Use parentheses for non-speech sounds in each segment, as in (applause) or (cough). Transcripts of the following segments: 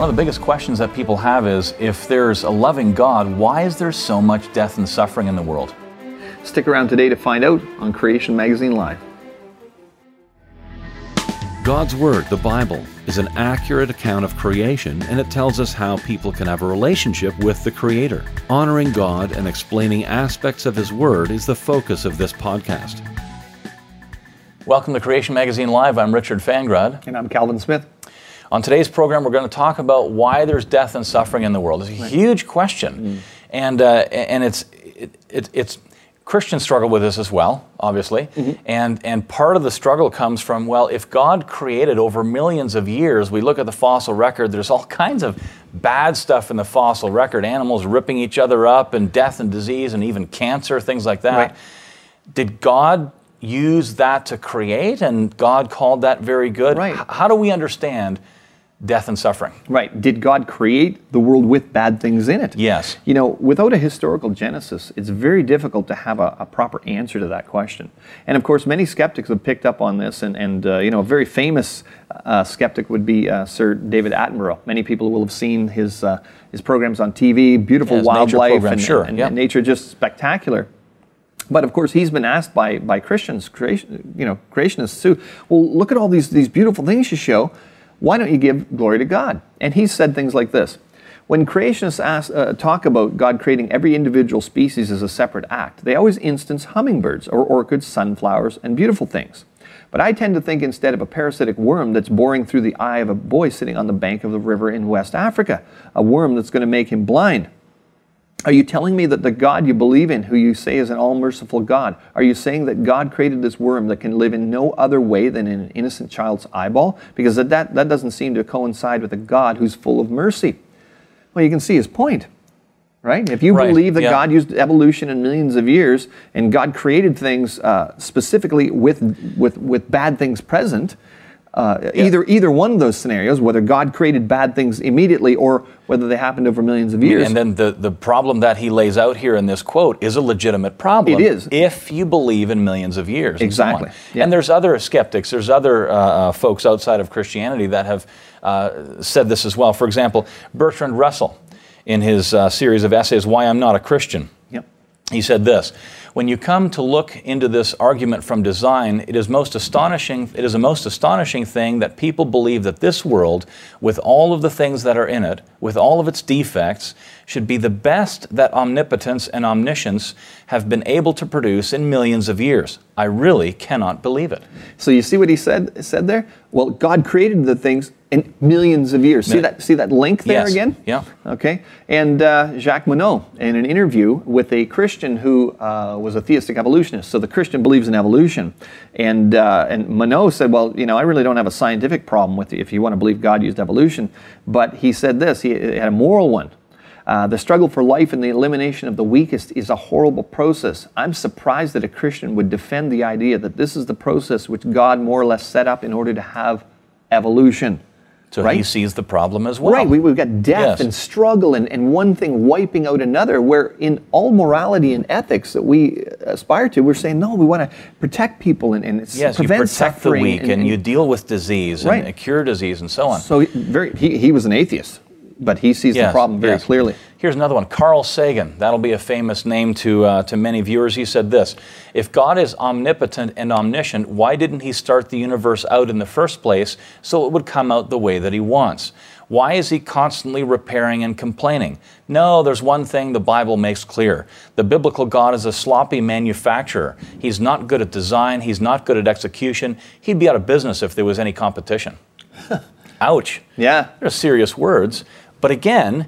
One of the biggest questions that people have is if there's a loving God, why is there so much death and suffering in the world? Stick around today to find out on Creation Magazine Live. God's Word, the Bible, is an accurate account of creation and it tells us how people can have a relationship with the Creator. Honoring God and explaining aspects of His Word is the focus of this podcast. Welcome to Creation Magazine Live. I'm Richard Fangrad. And I'm Calvin Smith. On today's program, we're going to talk about why there's death and suffering in the world. It's a huge question, mm. and uh, and it's it, it, it's Christians struggle with this as well, obviously, mm-hmm. and and part of the struggle comes from well, if God created over millions of years, we look at the fossil record. There's all kinds of bad stuff in the fossil record, animals ripping each other up, and death and disease, and even cancer, things like that. Right. Did God use that to create, and God called that very good? Right. H- how do we understand? Death and suffering. Right. Did God create the world with bad things in it? Yes. You know, without a historical genesis, it's very difficult to have a, a proper answer to that question. And of course, many skeptics have picked up on this, and, and uh, you know, a very famous uh, skeptic would be uh, Sir David Attenborough. Many people will have seen his, uh, his programs on TV, beautiful yeah, wildlife, and, sure. and, yep. and nature just spectacular. But of course, he's been asked by, by Christians, creation, you know, creationists too. Well, look at all these, these beautiful things you show why don't you give glory to God? And he said things like this When creationists ask, uh, talk about God creating every individual species as a separate act, they always instance hummingbirds or orchids, sunflowers, and beautiful things. But I tend to think instead of a parasitic worm that's boring through the eye of a boy sitting on the bank of the river in West Africa, a worm that's going to make him blind. Are you telling me that the God you believe in, who you say is an all merciful God, are you saying that God created this worm that can live in no other way than in an innocent child's eyeball? Because that, that, that doesn't seem to coincide with a God who's full of mercy. Well, you can see his point, right? If you right. believe that yeah. God used evolution in millions of years and God created things uh, specifically with, with, with bad things present, uh, yeah. Either either one of those scenarios, whether God created bad things immediately or whether they happened over millions of years. And then the, the problem that he lays out here in this quote is a legitimate problem. It is. If you believe in millions of years. Exactly. And, so yeah. and there's other skeptics, there's other uh, uh, folks outside of Christianity that have uh, said this as well. For example, Bertrand Russell, in his uh, series of essays, Why I'm Not a Christian, yep. he said this when you come to look into this argument from design, it is most astonishing. It is a most astonishing thing that people believe that this world, with all of the things that are in it, with all of its defects, should be the best that omnipotence and omniscience have been able to produce in millions of years. I really cannot believe it. So you see what he said said there? Well, God created the things in millions of years. See that see that link there yes. again? Yeah. Okay. And uh, Jacques Monod, in an interview with a Christian who uh, was a theistic evolutionist, so the Christian believes in evolution, and uh, and Monod said, well, you know, I really don't have a scientific problem with you if you want to believe God used evolution, but he said this. He had a moral one. Uh, the struggle for life and the elimination of the weakest is a horrible process. I'm surprised that a Christian would defend the idea that this is the process which God more or less set up in order to have evolution. So right? he sees the problem as well. Right. We, have got death yes. and struggle and, and one thing wiping out another, where in all morality and ethics that we aspire to, we're saying, no, we want to protect people and, and yes, prevent you protect suffering. the weak and, and, you deal with disease right. and cure disease and so on. So very, he, he was an atheist but he sees yes, the problem very yes. clearly. Here's another one Carl Sagan. That'll be a famous name to, uh, to many viewers. He said this If God is omnipotent and omniscient, why didn't he start the universe out in the first place so it would come out the way that he wants? Why is he constantly repairing and complaining? No, there's one thing the Bible makes clear. The biblical God is a sloppy manufacturer. He's not good at design, he's not good at execution. He'd be out of business if there was any competition. (laughs) Ouch. Yeah. They're serious words. But again,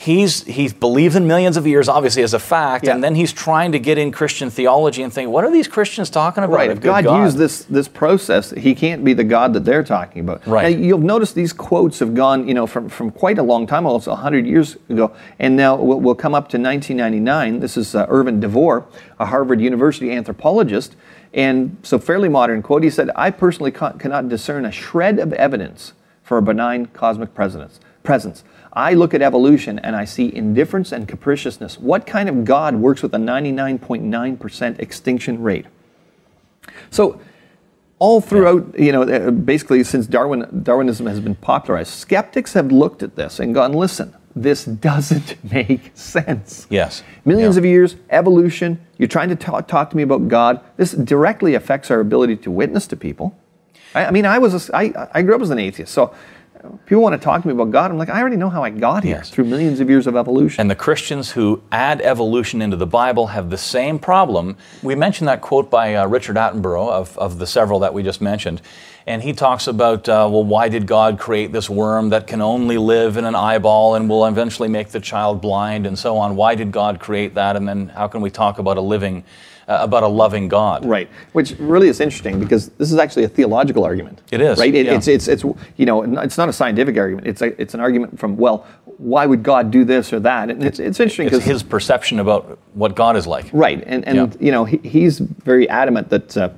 he's he's believed in millions of years, obviously as a fact, yeah. and then he's trying to get in Christian theology and think, what are these Christians talking about? Right. If God, God, used this this process, He can't be the God that they're talking about. Right. Now, you'll notice these quotes have gone, you know, from from quite a long time, almost hundred years ago, and now we'll, we'll, come up to 1999. This is uh, Irvin DeVore, a Harvard University anthropologist. And so, fairly modern quote, he said, I personally cannot discern a shred of evidence for a benign cosmic presence. presence. I look at evolution and I see indifference and capriciousness. What kind of God works with a 99.9% extinction rate? So, all throughout, you know, uh, basically since Darwin, Darwinism has been popularized, skeptics have looked at this and gone, listen, this (laughs) doesn't make sense. Yes. Millions Yeah. of years, evolution, you're trying to talk, talk to me about God. This directly affects our ability to witness to people. I, I mean, I was, a, I, I grew up as an atheist, so people want to talk to me about God. I'm like, I already know how I got here Yes. through millions of years of evolution. And the Christians who add evolution into the Bible have the same problem. We mentioned that quote by uh, Richard Attenborough of, of the several that we just mentioned. And he talks about, uh, well, why did God create this worm that can only live in an eyeball and will eventually make the child blind and so on? Why did God create that? And then how can we talk about a living, about a loving God? Right, which really is interesting because this is actually a theological argument. It is, right. It, yeah. It's it's it's you know it's not a scientific argument. It's a, it's an argument from well, why would God do this or that? And it's it's interesting because his perception about what God is like. right, and and Yeah. you know he, he's very adamant that. Uh,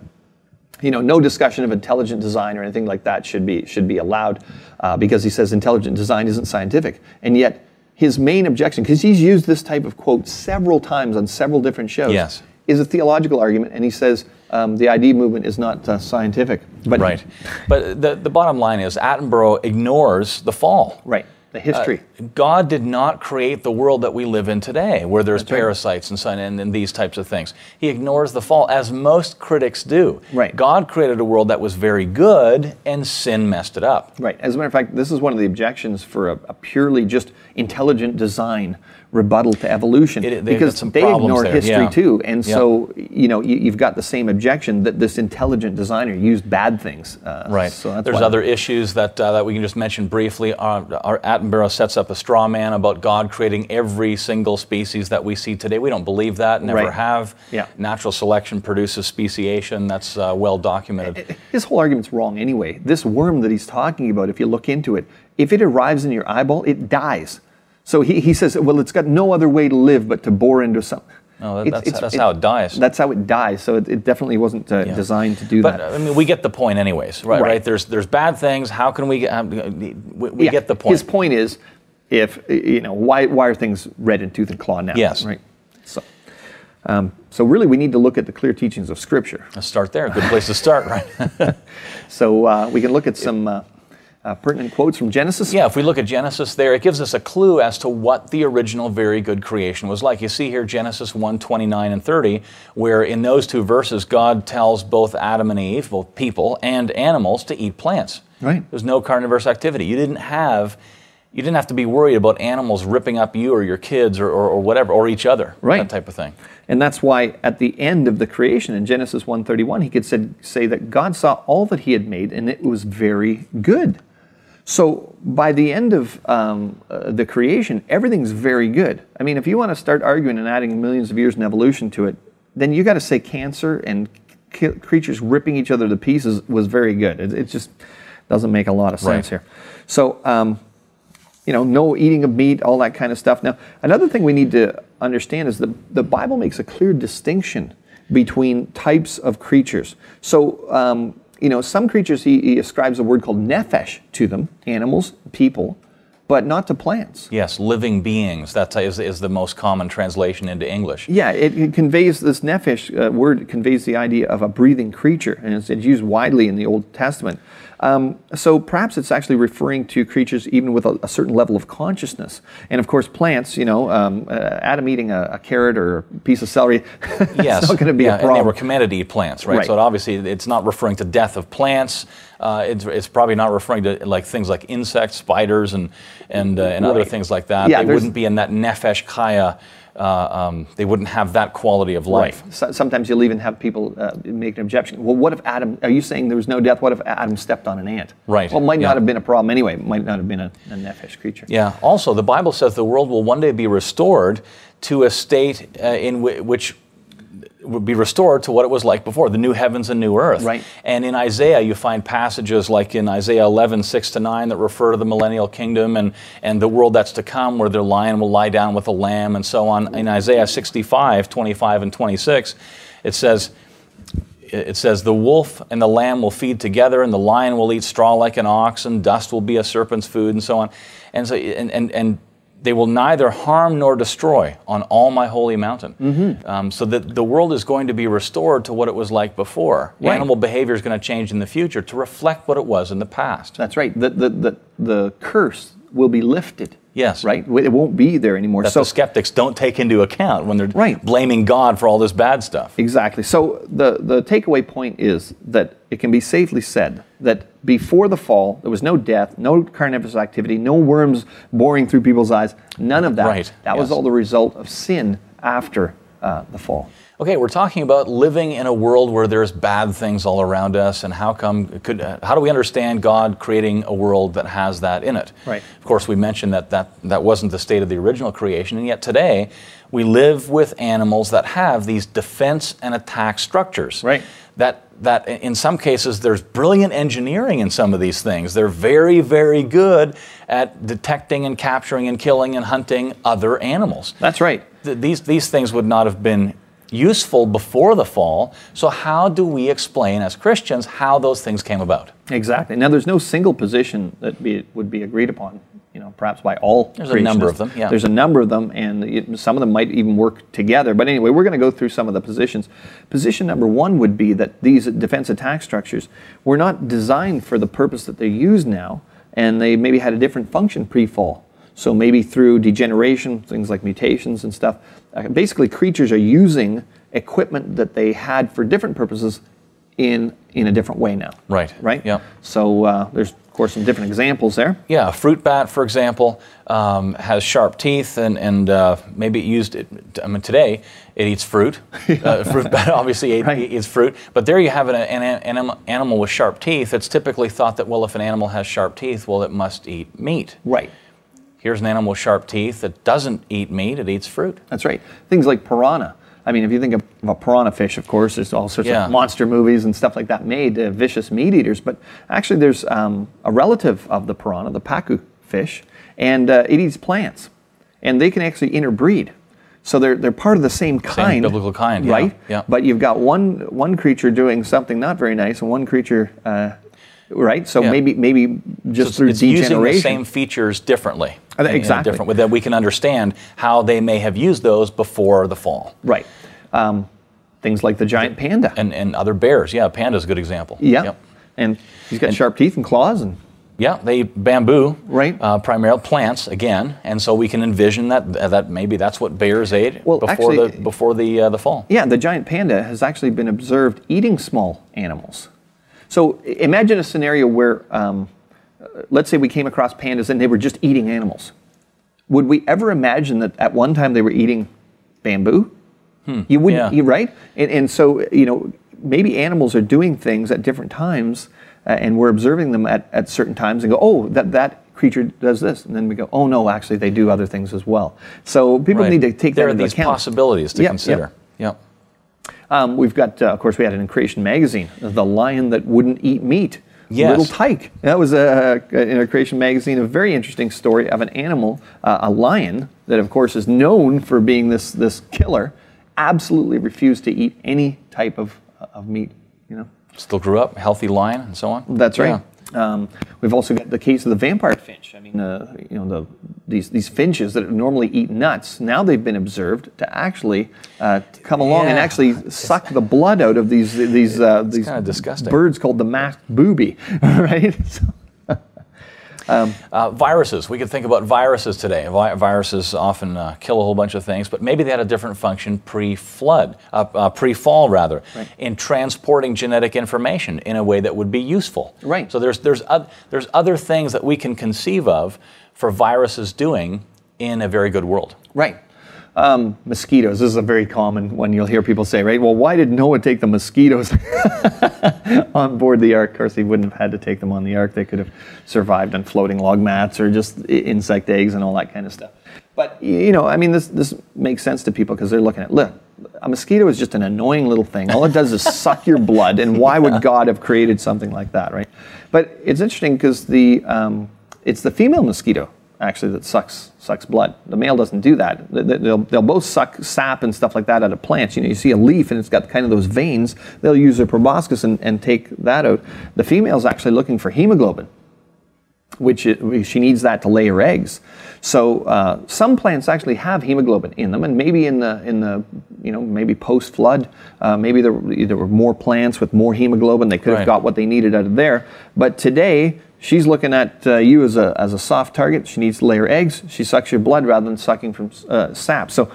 you know, no discussion of intelligent design or anything like that should be should be allowed, uh, because he says intelligent design isn't scientific, and yet his main objection, because he's used this type of quote several times on several different shows, Yes. Is a theological argument, and he says um, the ID movement is not uh, scientific. But Right. But the, the bottom line is Attenborough ignores the fall. right, the history. God did not create the world that we live in today, where there's right. parasites and, so- and, and these types of things. He ignores the fall, as most critics do. Right. God created a world that was very good, and sin messed it up. right. As a matter of fact, this is one of the objections for a, a purely just intelligent design rebuttal to evolution It- because they ignore there, history yeah. too, and Yeah. so you know you, you've got the same objection that this intelligent designer used bad things. Uh, Right. So that's There's other issues that, uh, that we can just mention briefly. Our, our Attenborough sets up a straw man about God creating every single species that we see today. We don't believe that, never Right. have. Yeah. Natural selection produces speciation. That's uh, well documented. His whole argument's wrong anyway. This worm that he's talking about, if you look into it, if it arrives in your eyeball, it dies. So he, he says, well, it's got no other way to live but to bore into something. No, It's- that's- it's- that's how it dies. That's how it dies. So it, it definitely wasn't uh, Yeah. designed to do But that. I mean, we get the point, anyways, right? Right. Right. There's there's bad things. How can we? Um, we we Yeah, get the point. His point is, if you know, why why are things red in tooth and claw now? Yes. Right. So, um, so really, we need to look at the clear teachings of Scripture. Let's start there. Good place to start, right? (laughs) So uh, we can look at (laughs) some uh, uh, pertinent quotes from Genesis. yeah. If we look at Genesis, there it gives us a clue as to what the original very good creation was like. You see here Genesis 1, 29 and 30, where in those two verses God tells both Adam and Eve, both people and animals, to eat plants. Right. There's no carnivorous activity. You didn't have. You didn't have to be worried about animals ripping up you or your kids or, or, or whatever, or each other, Right. that type of thing. And that's why at the end of the creation in Genesis 1:31 he could said, say that God saw all that he had made and it was very good. So by the end of um, uh, the creation, everything's very good. I mean, if you want to start arguing and adding millions of years in evolution to it, then you got to say cancer and ki- creatures ripping each other to pieces was very good. It, it just doesn't make a lot of sense Right. here. So um, you know, no eating of meat, all that kind of stuff. Now, another thing we need to understand is the, the Bible makes a clear distinction between types of creatures. So, um, you know, some creatures he, he ascribes a word called nephesh to them, animals, people, but not to plants. Yes, living beings. That is, is the most common translation into English. Yeah, it, it conveys this nephesh uh, word conveys the idea of a breathing creature, and it's, it's used widely in the Old Testament. Um, so perhaps it's actually referring to creatures even with a, a certain level of consciousness. And of course, plants. You know, um, uh, Adam eating a, a carrot or a piece of celery. (laughs) Yes, it's not going to be yeah, a problem. And they were commanded to eat plants, right? Right. So it obviously, it's not referring to death of plants. Uh, it's, it's probably not referring to like things like insects, spiders, and and uh, and other things like that. Yeah, they wouldn't be in that nephesh chayyah. Uh, um, they wouldn't have that quality of life. So, sometimes you'll even have people uh, make an objection. Well, what if Adam? Are you saying there was no death? What if Adam stepped on an ant? Right, Well, it might yeah. not have been a problem anyway. It might not have been a, a nephesh creature. Yeah. Also, the Bible says the world will one day be restored to a state uh, in whi- which would be restored to what it was like before, the new heavens and new earth. Right. And in Isaiah, you find passages like in Isaiah 11, 6 to 9, that refer to the millennial kingdom and, and the world that's to come, where the lion will lie down with the lamb and so on. In Isaiah 65, 25, and 26, it says, it says the wolf and the lamb will feed together and the lion will eat straw like an ox and dust will be a serpent's food and so on and so and and, and they will neither harm nor destroy on all my holy mountain. Mm-hmm. Um, so that the world is going to be restored to what it was like before. Right. Animal behavior is going to change in the future to reflect what it was in the past. That's right. The, the, the, the curse will be lifted. Yes. Right? It won't be there anymore. That so the skeptics don't take into account when they're Right. blaming God for all this bad stuff. Exactly. So the, the takeaway point is that it can be safely said that before the fall, there was no death, no carnivorous activity, no worms boring through people's eyes, none of that. Right, That was all the result of sin after uh, the fall. Okay, we're talking about living in a world where there's bad things all around us, and how come could uh, how do we understand God creating a world that has that in it? Right. Of course, we mentioned that that that wasn't the state of the original creation, and yet today we live with animals that have these defense and attack structures. Right. That that in some cases there's brilliant engineering in some of these things. They're very very good at detecting and capturing and killing and hunting other animals That's right. th- these these things would not have been useful before the fall. So how do we explain as Christians how those things came about? Exactly. Now, there's no single position that be, would be agreed upon, you know, perhaps by all. There's a number of them, yeah. There's a number of them, and it, some of them might even work together. But anyway, we're going to go through some of the positions. Position number one would be that these defense attack structures were not designed for the purpose that they're used now, and they maybe had a different function pre-fall. So maybe through degeneration, things like mutations and stuff, uh, basically creatures are using equipment that they had for different purposes in in a different way now. Right. Right. Yeah. So uh, there's of course some different examples there. Yeah, a fruit bat, for example, um, has sharp teeth, and and uh, maybe it used it. I mean, today it eats fruit. (laughs) uh, fruit bat (laughs) obviously ate, Right. eats fruit, but there you have an, an, an animal with sharp teeth. It's typically thought that well, if an animal has sharp teeth, well, it must eat meat. Right. Here's an animal with sharp teeth that doesn't eat meat; it eats fruit. That's right. Things like piranha. I mean, if you think of a piranha fish, of course, there's all sorts Yeah. of monster movies and stuff like that made, uh, vicious meat eaters. But actually, there's um, a relative of the piranha, the pacu fish, and uh, it eats plants. And they can actually interbreed. So they're, they're part of the same kind. biblical kind, yeah, Right? yeah. But you've got one, one creature doing something not very nice and one creature, uh, right? So Yeah. maybe, maybe just it's, through it's using degeneration. the same features differently. Uh, in- in a exactly. different that we can understand how they may have used those before the fall. Right. Um, things like the giant panda. And, and other bears, yeah, panda's a good example. yeah. Yep. And he's got sharp teeth and claws and Yeah, they bamboo, Right. Uh, primarily plants again, and so we can envision that that maybe that's what bears ate Well, before actually- the before the uh, the fall. yeah, the giant panda has actually been observed eating small animals. So imagine a scenario where, um, let's say we came across pandas and they were just eating animals. Would we ever imagine that at one time they were eating bamboo? You wouldn't, yeah. you right? And, and so you know, maybe animals are doing things at different times, uh, and we're observing them at, at certain times and go, oh, that that creature does this, and then we go, oh no, actually they do other things as well. So people Right. need to take there that are these possibilities to Yep, yep. consider. Yep. Um, we've got, uh, of course, we had it in Creation Magazine, the lion that wouldn't eat meat. Yes. Little tyke. That was a, in a Creation Magazine, a very interesting story of an animal, uh, a lion, that of course is known for being this, this killer, absolutely refused to eat any type of, of meat. You know, Still grew up, healthy lion, and so on. that's Yeah. Um, we've also got the case of the vampire finch. I mean, uh, you know, the, these these finches that normally eat nuts. Now they've been observed to actually uh, come along and actually suck the blood out of these these uh, these kinda disgusting. birds called the masked booby. (laughs) Right? So- Uh, viruses. We could think about viruses today. Vi- viruses often uh, kill a whole bunch of things, but maybe they had a different function pre-flood, uh, uh, pre-fall rather, in transporting genetic information in a way that would be useful. Right. So there's there's there's other things that we can conceive of for viruses doing in a very good world. right. Um, mosquitoes. This is a very common one you'll hear people say, right? Well, why did Noah take the mosquitoes (laughs) on board the ark? Of course, he wouldn't have had to take them on the ark. They could have survived on floating log mats or just insect eggs and all that kind of stuff. But you know, I mean, this this makes sense to people because they're looking at look. A mosquito is just an annoying little thing. All it does is suck your blood, and why would God have created something like that, right? But it's interesting because the um, it's the female mosquito actually that sucks sucks blood. The male doesn't do that. They- they- They'll, they'll both suck sap and stuff like that out of plants. You know, you see a leaf and it's got kind of those veins. They'll use their proboscis and, and take that out. The female's actually looking for hemoglobin. which it, she needs that to lay her eggs. So uh, some plants actually have hemoglobin in them, and maybe in the in the you know maybe post flood, uh, maybe there, there were more plants with more hemoglobin. They could have Right. got what they needed out of there. But today she's looking at uh, you as a as a soft target. She needs to lay her eggs. She sucks your blood rather than sucking from uh, sap. So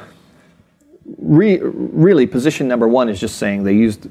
re- really, position number one is just saying they used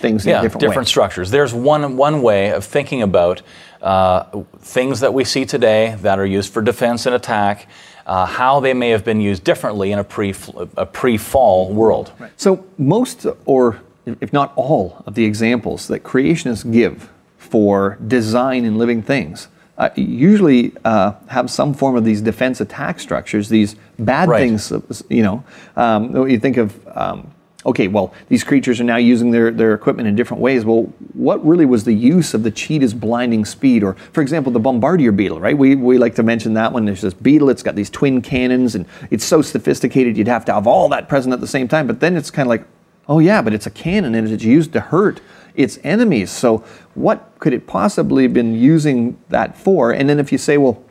things in yeah, a different, different way. structures. There's one one way of thinking about uh, things that we see today that are used for defense and attack, uh, how they may have been used differently in a pre a pre fall world. So most, or if not all, of the examples that creationists give for design in living things uh, usually uh, have some form of these defense attack structures. These bad Right. things, uh, you know. Um, you think of. Um, Okay, well, these creatures are now using their, their equipment in different ways. Well, what really was the use of the cheetah's blinding speed? Or, for example, the bombardier beetle, right? We, we like to mention that one. There's this beetle, it's got these twin cannons, and it's so sophisticated you'd have to have all that present at the same time. But then it's kind of like, oh, yeah, but it's a cannon and it's used to hurt its enemies. So, what could it possibly have been using that for? And then if you say, well,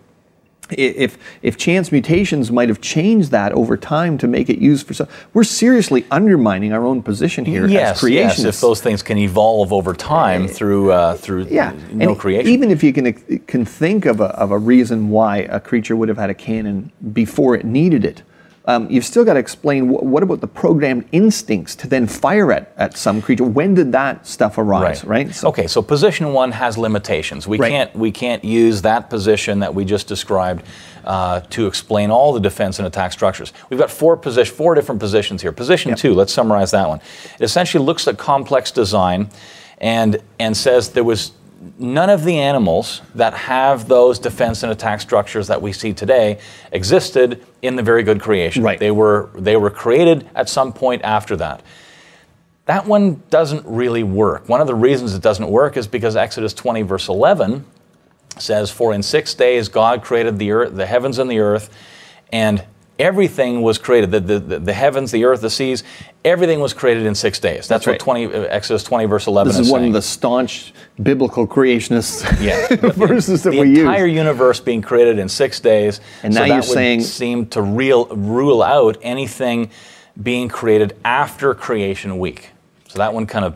if if chance mutations might have changed that over time to make it used for some, we're seriously undermining our own position here as creationists. yes. If those things can evolve over time through uh, through yeah, no and creation. even if you can can think of a, of a reason why a creature would have had a cannon before it needed it, um, you've still got to explain wh- what about the programmed instincts to then fire at, at some creature. When did that stuff arise? Right. So- okay, so position one has limitations. We Right. can't we can't use that position that we just described uh, to explain all the defense and attack structures. We've got four position four different positions here. Position two, let's summarize that one. It essentially looks at complex design and and says there was none of the animals that have those defense and attack structures that we see today existed in the very good creation. Right. They were they were created at some point after that. That one doesn't really work. One of the reasons it doesn't work is because Exodus 20, verse 11 says, For in six days God created the earth, the heavens and the earth, and everything was created the, the, the, the heavens, the earth, the seas, everything was created in six days. That's, That's right. what 20, uh, Exodus 20, verse 11 This is one saying. of the staunch biblical creationists (laughs) Yeah. (laughs) verses that the we entire universe being created in six days. And so now that you're would saying- seem to real, rule out anything being created after creation week. So that one kind of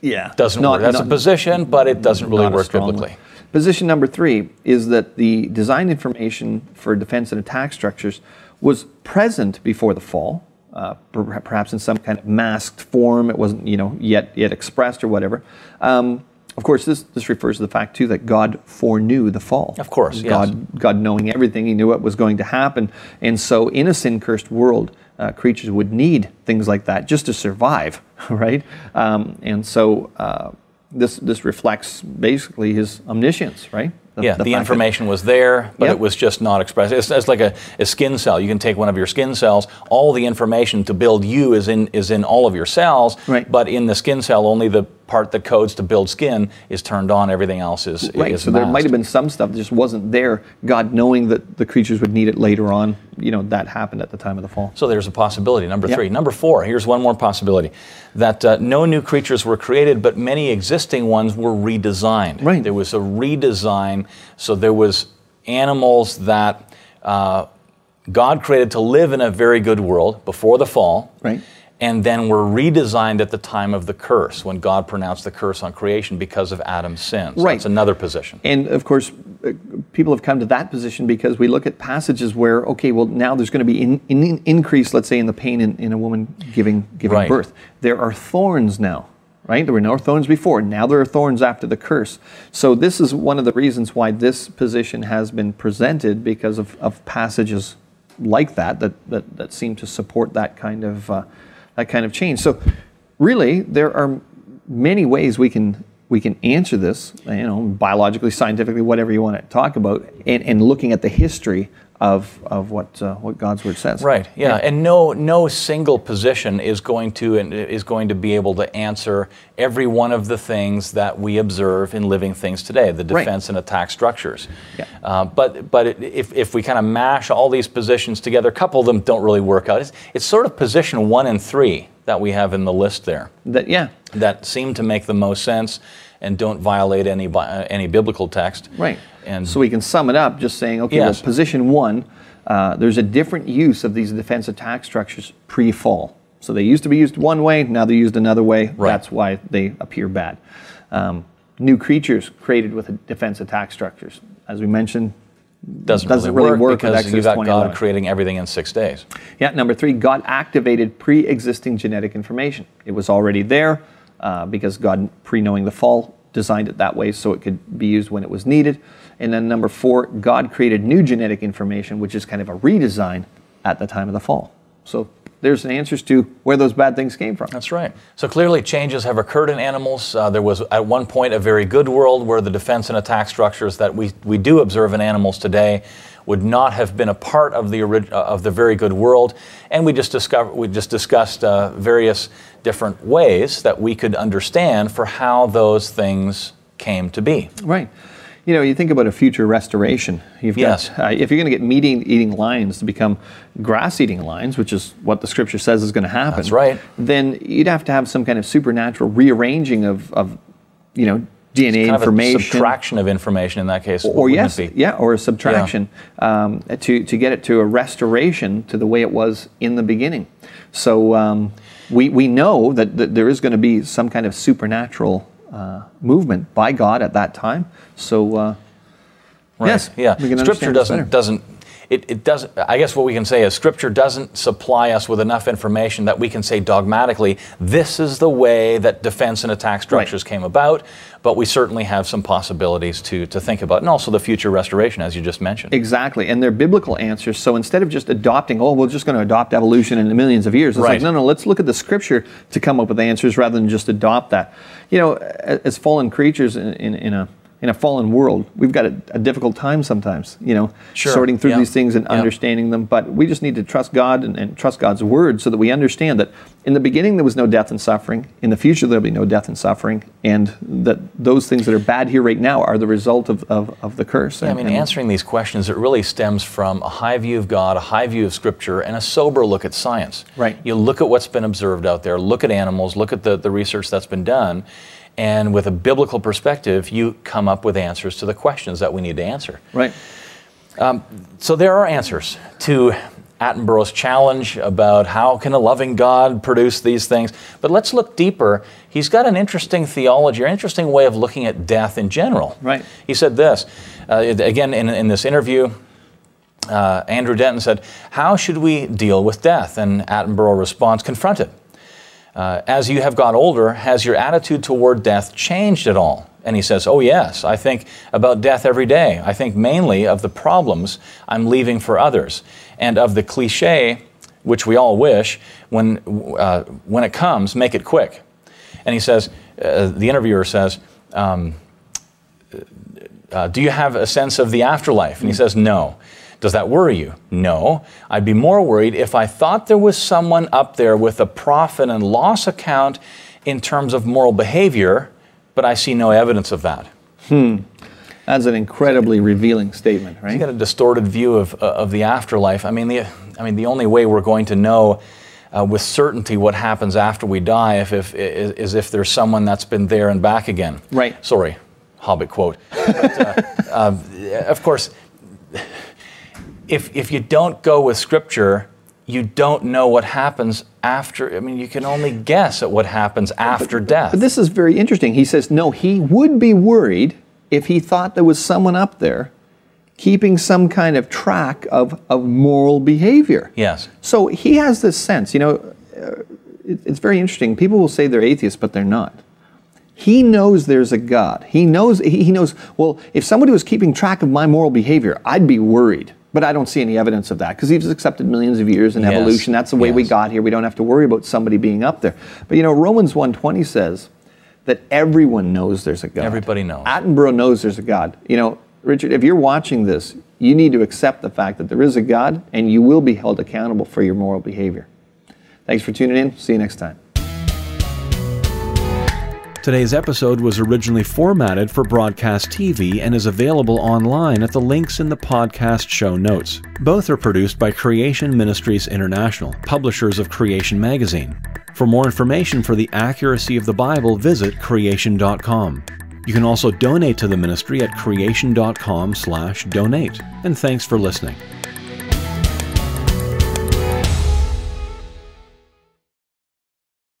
Yeah, doesn't Not- work. That's not- a position, but it doesn't really work strong one. biblically. Position number three is that the design information for defense and attack structures was present before the fall, uh, per- perhaps in some kind of masked form. It wasn't, you know, yet yet expressed or whatever. Um, of course, this, this refers to the fact too that God foreknew the fall. Of course, yes. God God knowing everything, He knew what was going to happen, and so in a sin cursed world, uh, creatures would need things like that just to survive, (laughs) right? Um, and so uh, this this reflects basically His omniscience, right? Yeah, the, that- information was there, but Yep. it was just not expressed. It's, it's like a, a skin cell. You can take one of your skin cells. All the information to build you is in is in all of your cells, Right. but in the skin cell, only the part that codes to build skin is turned on. Everything else is Right, is so there might have been some stuff that just wasn't there. God knowing that the creatures would need it later on, you know, that happened at the time of the fall. So there's a possibility. Number Yep. three. Number four, here's one more possibility that uh, no new creatures were created, but many existing ones were redesigned. Right. There was a redesign. So there was animals that uh, God created to live in a very good world before the fall. Right. And then were redesigned at the time of the curse, when God pronounced the curse on creation because of Adam's sin. So Right. That's another position. And of course, uh, people have come to that position because we look at passages where, okay, well, now there's going to be an in, in, increase, let's say, in the pain in, in a woman giving giving Right. birth. There are thorns now, right? There were no thorns before. Now there are thorns after the curse. So this is one of the reasons why this position has been presented because of, of passages like that, that that that seem to support that kind of uh, that kind of change. So really, there are many ways we can we can answer this, you know, biologically, scientifically, whatever you want to talk about, and, and looking at the history of of what uh, what God's word says. Right. Yeah. And no no single position is going to is going to be able to answer every one of the things that we observe in living things today, the Right. defense and attack structures. Yeah. Uh, but but it, if if we kind of mash all these positions together, a couple of them don't really work out. It's, it's sort of position one and three that we have in the list there That yeah. that seem to make the most sense and don't violate any any biblical text. Right. And So we can sum it up just saying, okay, Yes. well, position one, uh, there's a different use of these defense attack structures pre fall. So they used to be used one way, now they're used another way. Right. That's why they appear bad. Um, new creatures created with defense attack structures. As we mentioned, doesn't, doesn't really really work, work because you've got God creating everything in six days. Yeah, number three, God activated pre existing genetic information. It was already there uh, because God, pre knowing the fall, designed it that way so it could be used when it was needed. And then number four, God created new genetic information, which is kind of a redesign at the time of the fall. So there's answers to where those bad things came from. That's right. So clearly, changes have occurred in animals. Uh, there was at one point a very good world where the defense and attack structures that we, we do observe in animals today would not have been a part of the orig- uh, of the very good world. And we just discovered we just discussed uh, various different ways that we could understand for how those things came to be. Right. You know, you think about a future restoration. You've Yes. got, uh, if you're going to get meat eating lions to become grass eating lions, which is what the scripture says is going to happen. That's right. Then you'd have to have some kind of supernatural rearranging of, of you know, DNA Kind of a subtraction of information in that case. or yes, yeah, or a subtraction um, to, to get it to a restoration to the way it was in the beginning. So um, we, we know that, that there is going to be some kind of supernatural uh, movement by God at that time. So uh, Right. yes, Yeah. Scripture doesn't doesn't it, it doesn't I guess what we can say is Scripture doesn't supply us with enough information that we can say dogmatically this is the way that defense and attack structures came about, but we certainly have some possibilities to to think about, and also the future restoration, as you just mentioned. Exactly, and they're biblical answers. So instead of just adopting, oh, we're just going to adopt evolution in the millions of years, it's Right. like, no, no, let's look at the scripture to come up with answers rather than just adopt that. You know, as fallen creatures in, in, in a in a fallen world, we've got a, a difficult time sometimes. You know, Sure, sorting through yeah, these things and yeah. understanding them. But we just need to trust God and, and trust God's word so that we understand that in the beginning there was no death and suffering. In the future there'll be no death and suffering, and that those things that are bad here right now are the result of, of, of the curse. I And- mean, and- answering these questions, it really stems from a high view of God, a high view of Scripture, and a sober look at science. Right. You look at what's been observed out there, look at animals, look at the, the research that's been done, and with a biblical perspective, you come up with answers to the questions that we need to answer. right. So there are answers to Attenborough's challenge about how can a loving God produce these things. But let's look deeper. He's got an interesting theology, or interesting way of looking at death in general. Right. He said this uh, again in, in this interview. Uh, Andrew Denton said, How should we deal with death? And Attenborough responds, Confront it. Uh, as you have got older, has your attitude toward death changed at all? And he says, Oh, yes, I think about death every day. I think mainly of the problems I'm leaving for others and of the cliche, which we all wish, when, uh, when it comes, make it quick. And he says, uh, The interviewer says, um, uh, Do you have a sense of the afterlife? And he says, No. Does that worry you? No. I'd be more worried if I thought there was someone up there with a profit and loss account in terms of moral behavior, but I see no evidence of that. Hmm. That's an incredibly revealing statement, right? You got a distorted view of, uh, of the afterlife. I mean, the, I mean, the only way we're going to know uh, with certainty what happens after we die if, if, is, is if there's someone that's been there and back again. Right. Sorry, Hobbit quote. But, uh, (laughs) uh, of course, if, if you don't go with Scripture, you don't know what happens after. I mean, you can only guess at what happens after death. But this is very interesting. He says, no, he would be worried if he thought there was someone up there keeping some kind of track of, of moral behavior. yes. So he has this sense, you know, uh, it, it's very interesting. People will say they're atheists, but they're not. He knows there's a God. He knows, he, he knows, well, if somebody was keeping track of my moral behavior, I'd be worried. But I don't see any evidence of that because he's accepted millions of years in Yes, evolution. That's the way we got here. We don't have to worry about somebody being up there. But you know, Romans 1.20 says that everyone knows there's a God. Everybody knows. Attenborough knows there's a God. You know, Richard, if you're watching this, you need to accept the fact that there is a God and you will be held accountable for your moral behavior. Thanks for tuning in. See you next time. Today's episode was originally formatted for broadcast TV and is available online at the links in the podcast show notes. Both are produced by Creation Ministries International, publishers of Creation Magazine. For more information for the accuracy of the Bible, visit creation.com. You can also donate to the ministry at creation.com/donate. And thanks for listening.